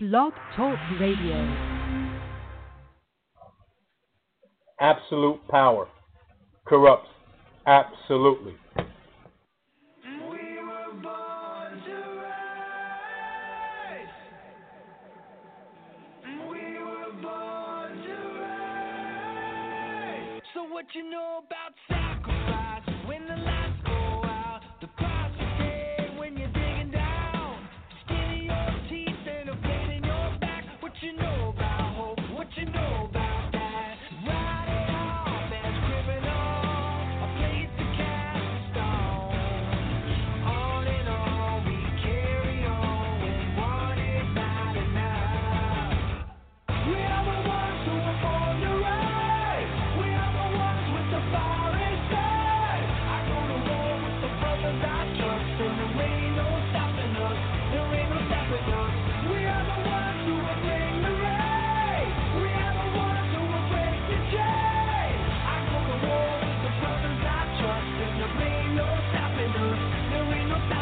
Blog Talk Radio. Absolute power corrupts absolutely. So what you know about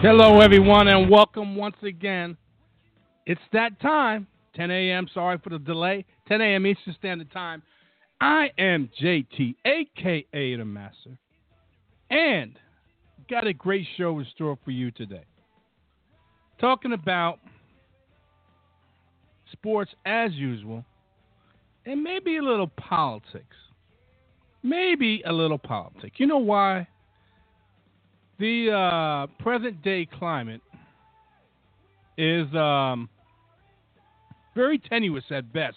Hello, everyone, and welcome once again. It's that time, 10 a.m. Sorry for the delay, 10 a.m. Eastern Standard Time. I am JT, aka the Master, and got a great show in store for you today. Talking about sports as usual, and maybe a little politics. Maybe a little politics. You know why? The uh, present day climate is um, very tenuous at best.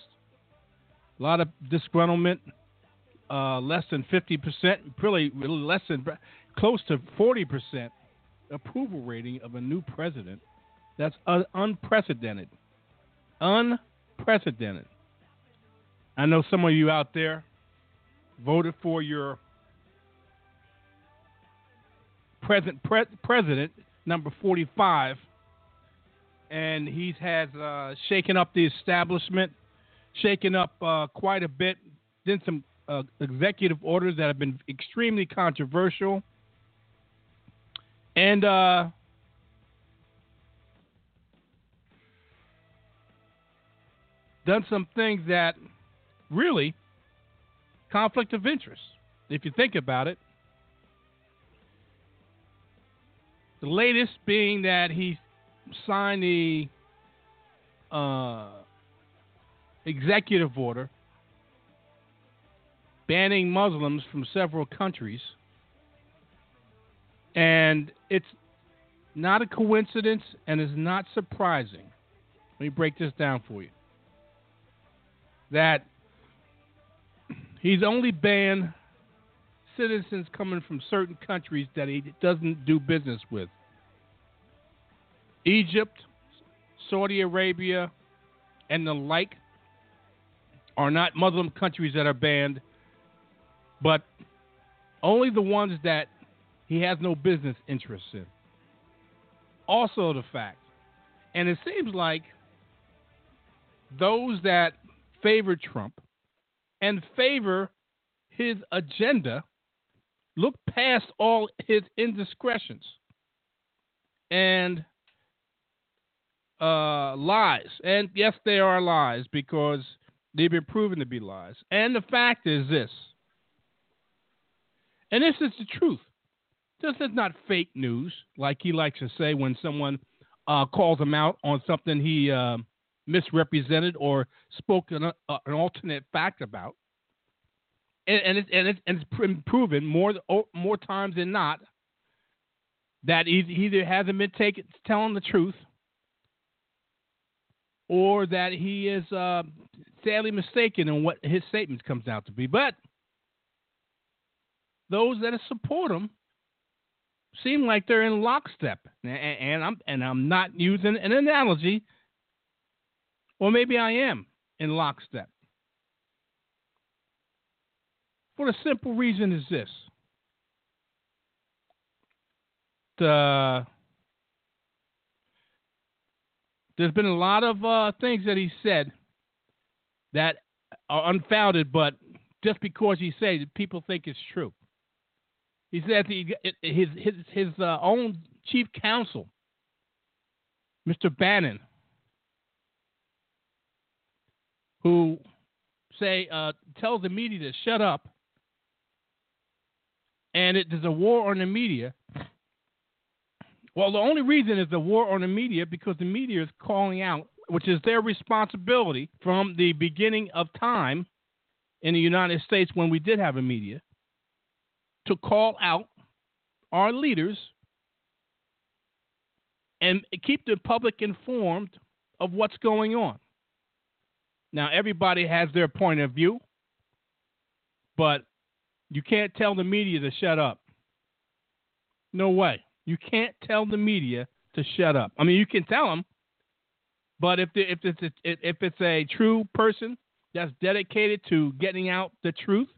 A lot of disgruntlement, uh, less than 50%, really, less than, close to 40% approval rating of a new president. That's un- unprecedented. Unprecedented. I know some of you out there voted for your present pre- president, number 45, and he has uh, shaken up the establishment, shaken up uh, quite a bit, did some uh, executive orders that have been extremely controversial, and uh, done some things that really conflict of interest, if you think about it. The latest being that he signed the uh, executive order banning Muslims from several countries. And it's not a coincidence and is not surprising. Let me break this down for you. That he's only banned citizens coming from certain countries that he doesn't do business with. Egypt, Saudi Arabia, and the like are not Muslim countries that are banned, but only the ones that he has no business interests in. Also, the fact, and it seems like those that favor Trump and favor his agenda look past all his indiscretions and uh, lies. And yes, they are lies because they've been proven to be lies. And the fact is this, and this is the truth. This is not fake news, like he likes to say when someone uh, calls him out on something he uh, misrepresented or spoke an, uh, an alternate fact about and, and, it's, and, it's, and it's proven more more times than not that he either hasn't been taking telling the truth or that he is uh, sadly mistaken in what his statements comes out to be. But those that support him seem like they're in lockstep, and, and I'm and I'm not using an analogy, or maybe I am in lockstep for the simple reason is this. The, there's been a lot of uh, things that he said that are unfounded, but just because he said it, people think it's true. He said he, his his his uh, own chief counsel, Mr. Bannon, who say uh, tells the media to shut up, and it is a war on the media. Well, the only reason is the war on the media because the media is calling out, which is their responsibility from the beginning of time in the United States when we did have a media, to call out our leaders and keep the public informed of what's going on. Now, everybody has their point of view, but you can't tell the media to shut up. No way. You can't tell the media to shut up. I mean, you can tell them, but if the, if it's a, if it's a true person that's dedicated to getting out the truth,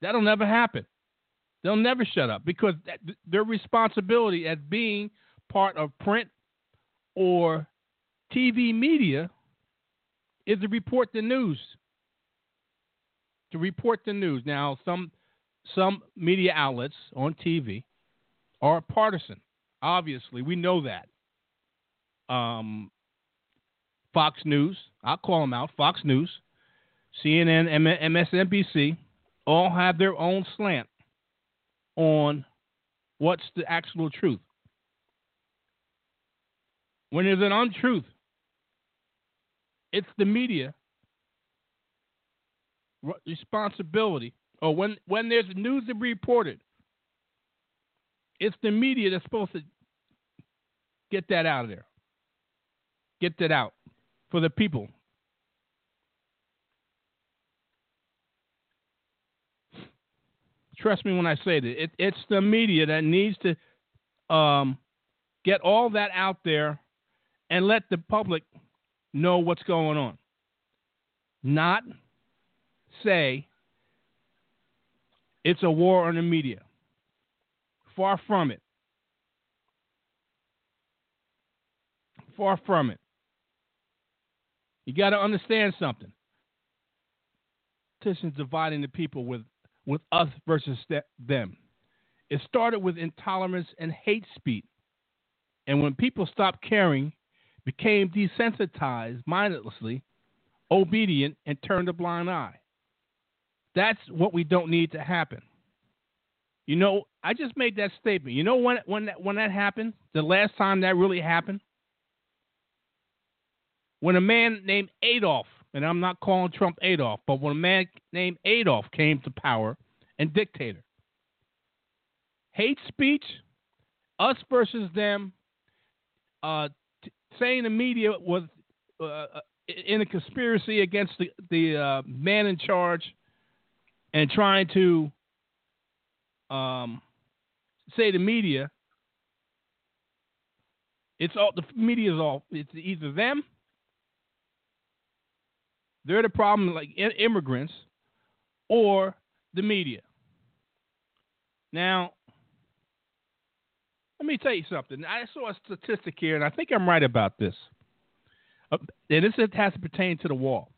that'll never happen. They'll never shut up because their responsibility as being part of print or TV media is to report the news. To report the news. Now, some some media outlets on TV are partisan. Obviously, we know that. Um, Fox News, I'll call them out. Fox News, CNN, MSNBC, all have their own slant on what's the actual truth. When there's an untruth, it's the media responsibility, or when, when there's news to be reported, it's the media that's supposed to get that out of there. Get that out for the people. Trust me when I say that. It, it's the media that needs to um, get all that out there and let the public know what's going on. Not say it's a war on the media. Far from it. Far from it. You got to understand something. Politicians dividing the people with, with us versus them. It started with intolerance and hate speech. And when people stopped caring, became desensitized mindlessly, obedient, and turned a blind eye. That's what we don't need to happen. You know, I just made that statement. You know when when that when that happened? The last time that really happened? When a man named Adolf, and I'm not calling Trump Adolf, but when a man named Adolf came to power and dictator. Hate speech, us versus them, uh, t- saying the media was uh, uh in a conspiracy against the, the uh, man in charge and trying to um, say the media, it's all the media is all it's either them, they're the problem, like immigrants, or the media. Now, let me tell you something. I saw a statistic here, and I think I'm right about this. Uh, and this has to pertain to the wall.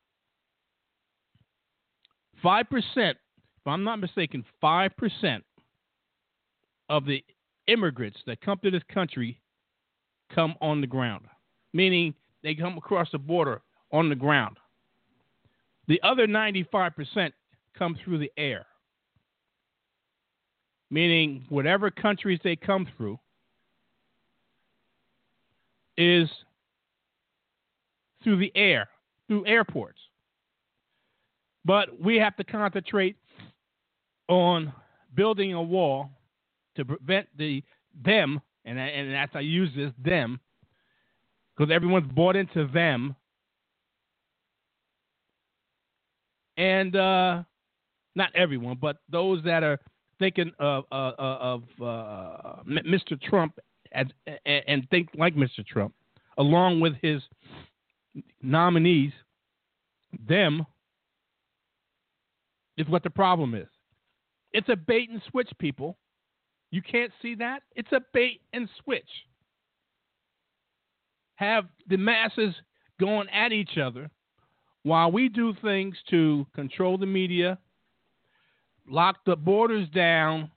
Five percent if I'm not mistaken, 5% of the immigrants that come to this country come on the ground, meaning they come across the border on the ground. The other 95% come through the air, meaning whatever countries they come through is through the air, through airports. But we have to concentrate on building a wall to prevent the them, and and as I use this them, because everyone's bought into them, and uh, not everyone, but those that are thinking of uh, of uh, Mr. Trump and think like Mr. Trump, along with his nominees, them is what the problem is. It's a bait and switch, people. You can't see that? It's a bait and switch. Have the masses going at each other while we do things to control the media, lock the borders down,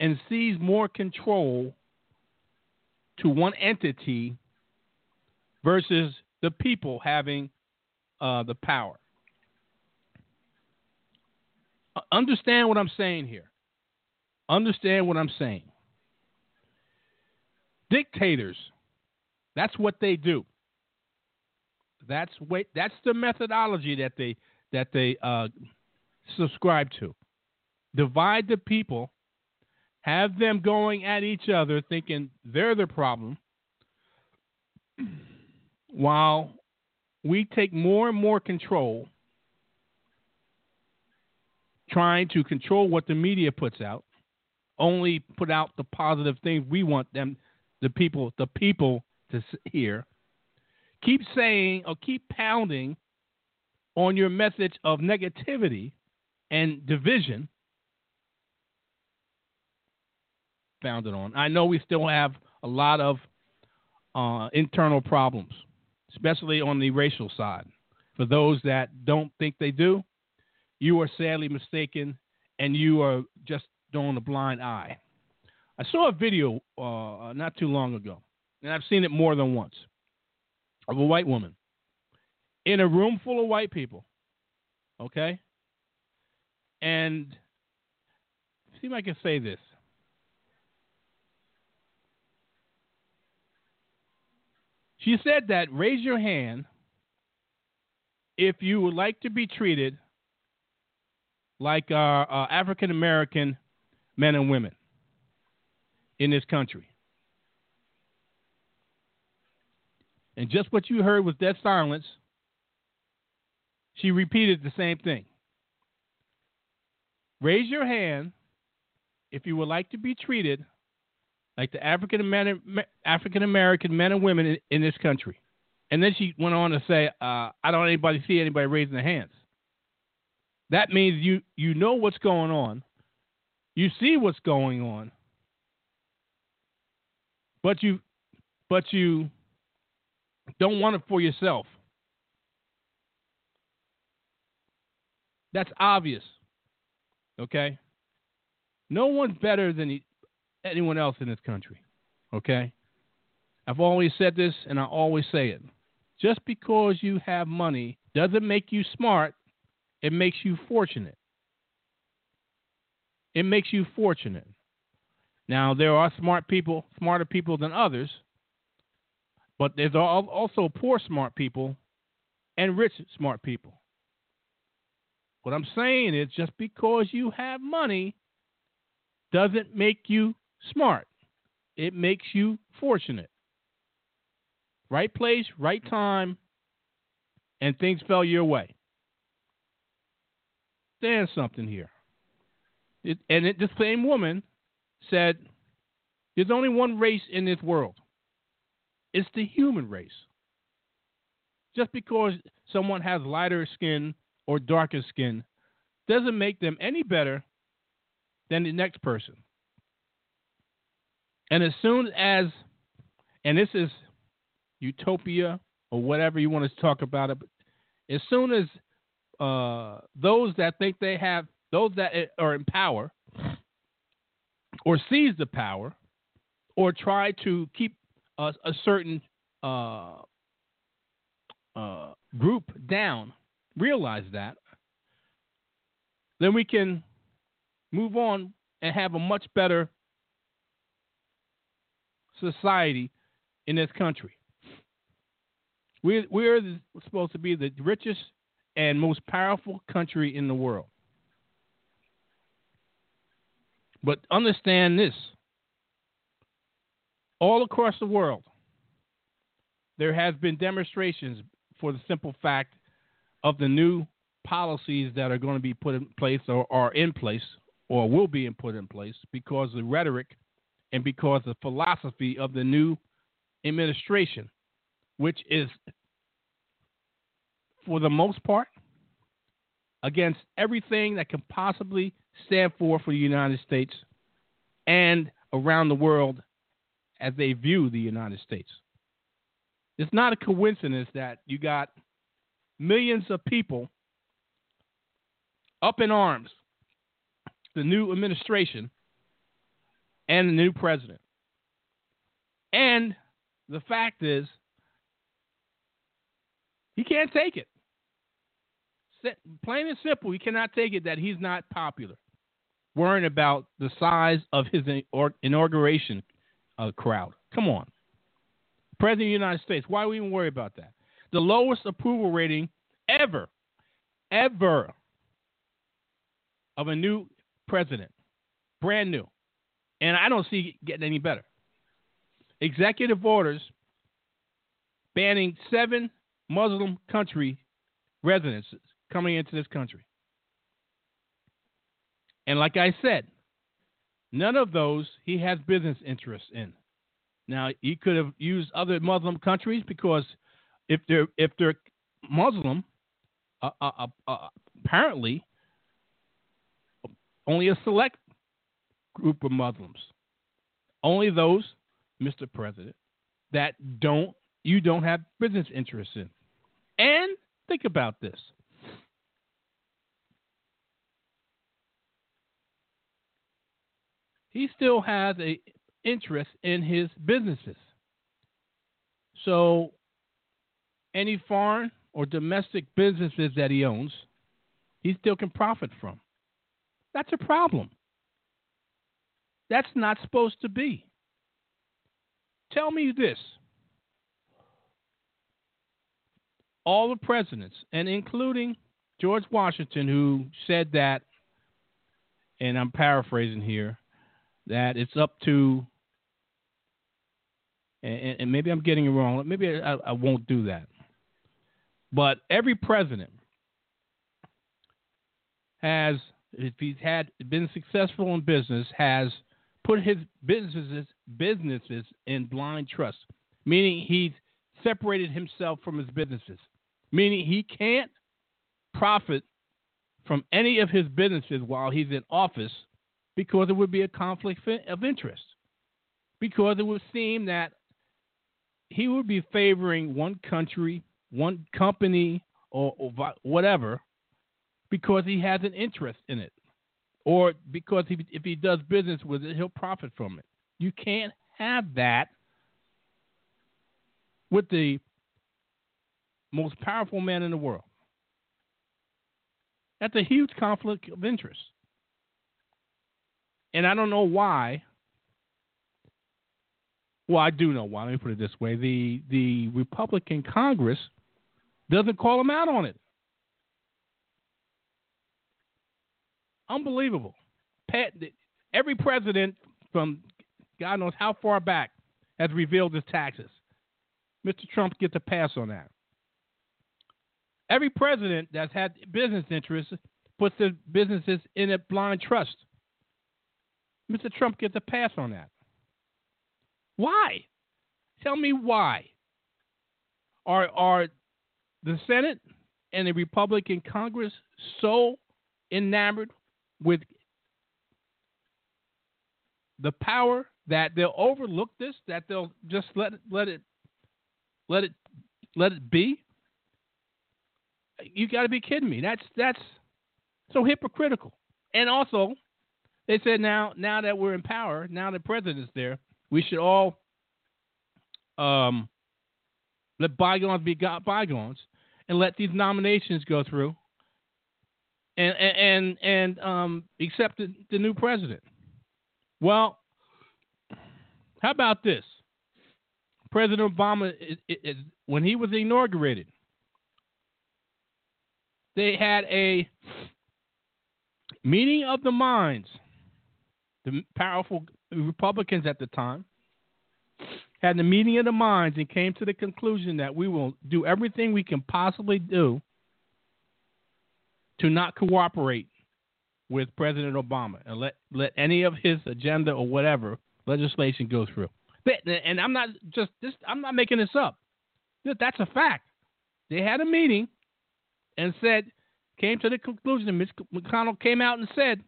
and seize more control to one entity versus the people having uh, the power. Understand what I'm saying here. Understand what I'm saying. Dictators, that's what they do. That's what that's the methodology that they that they uh, subscribe to. Divide the people, have them going at each other, thinking they're the problem, while we take more and more control, trying to control what the media puts out, only put out the positive things we want them, the people, the people to hear. Keep saying or keep pounding on your message of negativity and division. Founded on. I know we still have a lot of uh, internal problems, especially on the racial side. For those that don't think they do, you are sadly mistaken and you are just throwing a blind eye. I saw a video uh, not too long ago, and I've seen it more than once, of a white woman in a room full of white people. Okay? And see if I can say this. She said that raise your hand if you would like to be treated like our uh, African American men and women in this country. And just what you heard was dead silence. She repeated the same thing. Raise your hand if you would like to be treated like the African African American men and women in, in, this country. And then she went on to say, uh, "I don't anybody see anybody raising their hands." That means you you know what's going on, you see what's going on, but you but you don't want it for yourself. That's obvious. Okay? No one's better than anyone else in this country. Okay? I've always said this and I always say it. Just because you have money doesn't make you smart, it makes you fortunate. It makes you fortunate. Now, there are smart people, smarter people than others, but there's also poor smart people and rich smart people. What I'm saying is just because you have money doesn't make you smart. It makes you fortunate. Right place, right time, and things fell your way. There's something here. It, and it, same woman said, There's only one race in this world it's the human race. Just because someone has lighter skin or darker skin doesn't make them any better than the next person. And as soon as, and this is utopia or whatever you want to talk about it, but as soon as uh, those that think they have, those that are in power or seize the power or try to keep a, a certain uh, uh, group down, realize that, then we can move on and have a much better society in this country. We're, we're supposed to be the richest and most powerful country in the world. But understand this all across the world, there has been demonstrations for the simple fact of the new policies that are going to be put in place or are in place or will be put in place because the rhetoric and because the philosophy of the new administration, which is, for the most part, against everything that can possibly stand for for the United States and around the world as they view the United States. It's not a coincidence that you got millions of people up in arms, the new administration and the new president. And the fact is, he can't take it. Plain and simple, we cannot take it that he's not popular. Worrying about the size of his inauguration uh, crowd. Come on. President of the United States, why we even worry about that? The lowest approval rating ever, ever of a new president. Brand new. And I don't see it getting any better. Executive orders banning seven Muslim country residents coming into this country. And like I said, none of those he has business interests in. Now he could have used other Muslim countries because if they're if they're Muslim, uh, uh, uh, uh, apparently only a select group of Muslims, only those, Mr. President, that don't you don't have business interests in. And think about this. He still has a interest in his businesses. So any foreign or domestic businesses that he owns, he still can profit from. That's a problem. That's not supposed to be. Tell me this. All the presidents, and including George Washington, who said that, and I'm paraphrasing here, that it's up to, and, and maybe I'm getting it wrong. Maybe I, I won't do that. But every president has, if he's had been successful in business, has put his businesses businesses in blind trust, meaning he's separated himself from his businesses, meaning he can't profit from any of his businesses while he's in office because it would be a conflict of interest. Because it would seem that he would be favoring one country, one company, or, or whatever because he has an interest in it or because he, if he does business with it, he'll profit from it. You can't have that with the most powerful man in the world. That's a huge conflict of interest. And I don't know why. Well, I do know why. Let me put it this way: the the Republican Congress doesn't call him out on it. Unbelievable. Pat, every president from God knows how far back has revealed his taxes. Mr. Trump gets a pass on that. Every president that's had business interests puts their businesses in a blind trust. Mr. Trump gets a pass on that. Why? Tell me why. Are are the Senate and the Republican Congress so enamored with the power that they'll overlook this, that they'll just let it, let it let it let it be. You got to be kidding me. That's that's so hypocritical. And also, they said now now that we're in power, now the president's there, we should all um, let bygones be got bygones and let these nominations go through and and and um, accept the, the new president. Well, how about this? President Obama, when he was inaugurated, they had a meeting of the minds. The powerful Republicans at the time had the meeting of the minds and came to the conclusion that we will do everything we can possibly do to not cooperate with President Obama and let, let any of his agenda or whatever legislation go through. And I'm not just this. I'm not making this up. That's a fact. They had a meeting and said, came to the conclusion. Mitch McConnell came out and said,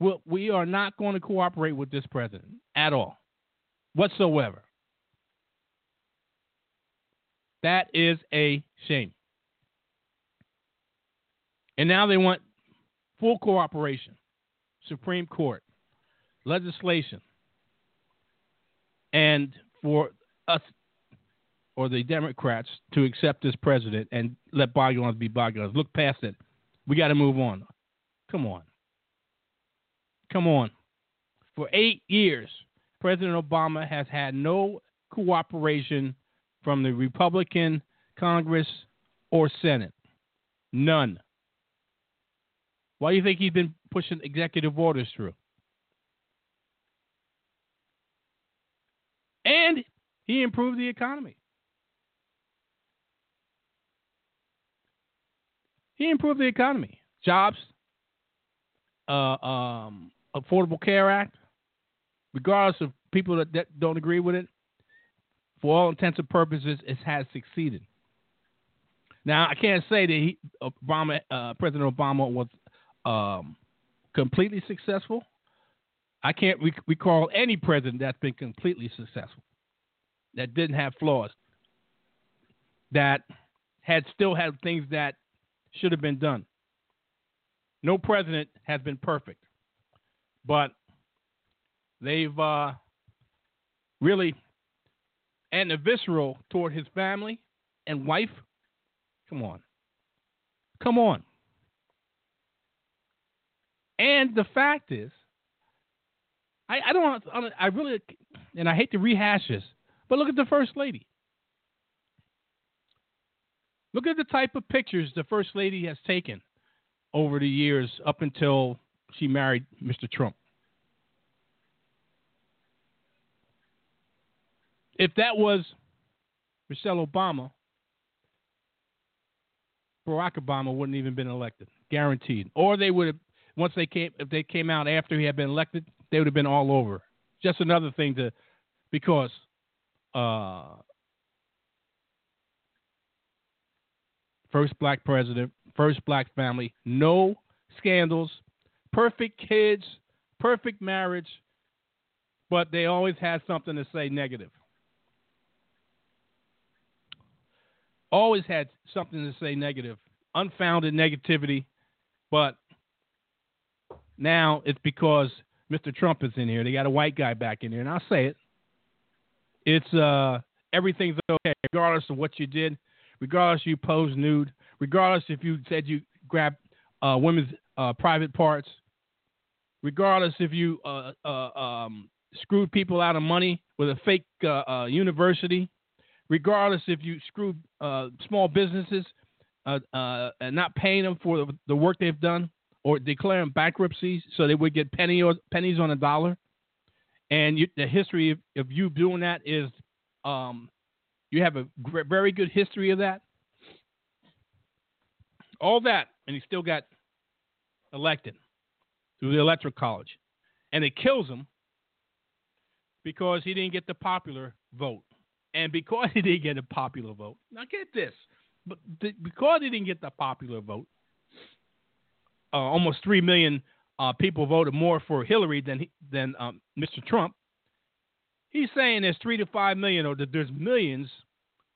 well, we are not going to cooperate with this president at all, whatsoever. That is a shame. And now they want full cooperation, Supreme Court, legislation, and for us or the Democrats to accept this president and let bygones be bygones. Look past it. We got to move on. Come on. Come on. For eight years, President Obama has had no cooperation from the Republican Congress or Senate. None. Why do you think he's been pushing executive orders through? And he improved the economy. He improved the economy, jobs, uh, um, Affordable Care Act, regardless of people that, that don't agree with it. For all intents and purposes, it has succeeded. Now, I can't say that he, Obama, uh, President Obama was um, completely successful. I can't rec- recall any president that's been completely successful, that didn't have flaws, that had still had things that should have been done. No president has been perfect, but they've uh, really and the visceral toward his family and wife. Come on, come on. And the fact is, I, I don't, I really, and I hate to rehash this, but look at the first lady. Look at the type of pictures the first lady has taken over the years up until she married Mr. Trump. If that was Michelle Obama, Barack Obama wouldn't even been elected, guaranteed. Or they would have once they came if they came out after he had been elected, they would have been all over. Just another thing to because uh, first black president, first black family, no scandals, perfect kids, perfect marriage, but they always had something to say negative. Always had something to say negative, unfounded negativity, but now it's because Mr. Trump is in here. They got a white guy back in here, and I'll say it. It's uh everything's okay, regardless of what you did, regardless you posed nude, regardless if you said you grabbed uh, women's uh, private parts, regardless if you uh, uh um, screwed people out of money with a fake uh, uh, university, regardless if you screwed small businesses and not paying them for the, work they've done, or declaring bankruptcy so they would get penny or, pennies on a dollar. And you, the history of, of, you doing that is um, you have a very good history of that. All that, and he still got elected through the electoral college. And it kills him because he didn't get the popular vote. And because he didn't get a popular vote, now get this, but the, because he didn't get the popular vote, uh, almost three million uh, people voted more for Hillary than he, than um, Mr. Trump. He's saying there's three to five million, or that there's millions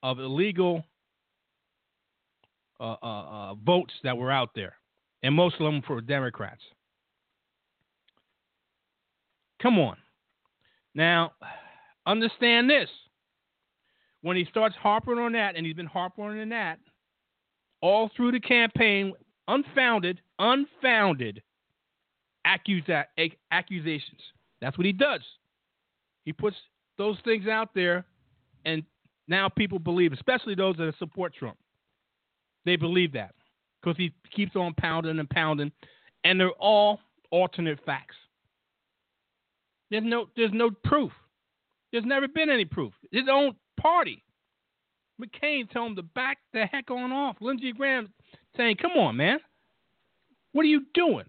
of illegal uh, uh, uh, votes that were out there, and most of them for Democrats. Come on. Now, understand this. When he starts harping on that, and he's been harping on that all through the campaign, unfounded, unfounded accusa- accusations. That's what he does. He puts those things out there, and now people believe, especially those that support Trump. They believe that because he keeps on pounding and pounding, and they're all alternate facts. There's no, there's no proof. There's never been any proof. His own party, McCain, told him to back the heck on off. Lindsey Graham saying, "Come on, man, what are you doing?"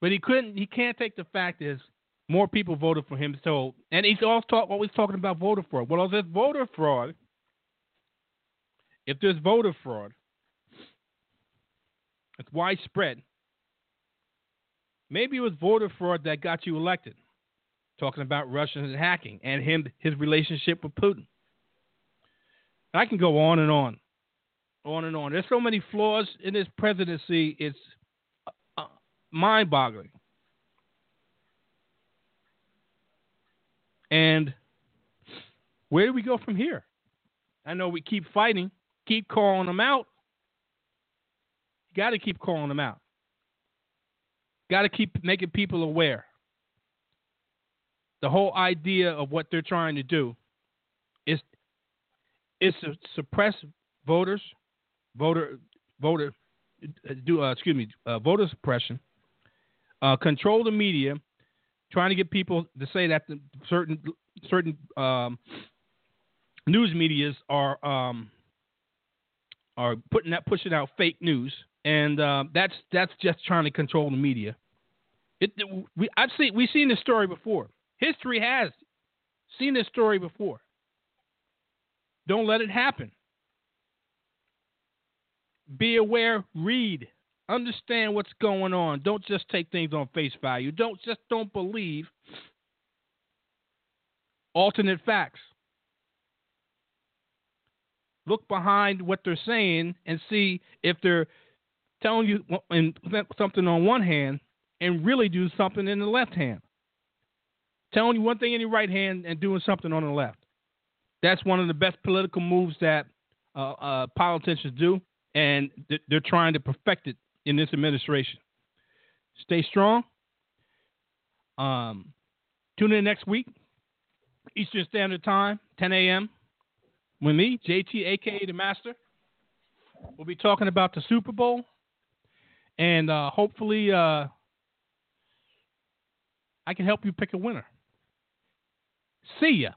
But he couldn't. He can't take the fact is more people voted for him. So, and he's always, talk, always talking about voter fraud. Well, if there's voter fraud, if there's voter fraud, it's widespread. Maybe it was voter fraud that got you elected. Talking about Russians and hacking and him his relationship with Putin. I can go on and on, on and on. There's so many flaws in this presidency. It's uh, mind-boggling. And where do we go from here? I know we keep fighting, keep calling them out. You got to keep calling them out. Got to keep making people aware. The whole idea of what they're trying to do is is to suppress voters, voter voter do uh, excuse me uh, voter suppression, uh, control the media, trying to get people to say that certain certain um, news media's are um, are putting that pushing out fake news, and uh, that's that's just trying to control the media. It, we I've seen we've seen this story before. History has seen this story before. Don't let it happen. Be aware, read, understand what's going on. Don't just take things on face value. Don't just don't believe alternate facts. Look behind what they're saying and see if they're telling you something on one hand and really do something in the left hand. Telling you one thing in your right hand and doing something on the left. That's one of the best political moves that uh, uh, politicians do, and they're trying to perfect it in this administration. Stay strong. Um, tune in next week, Eastern Standard Time, 10 a.m. with me, JT, aka the Master. We'll be talking about the Super Bowl, and uh, hopefully, uh, I can help you pick a winner. See ya.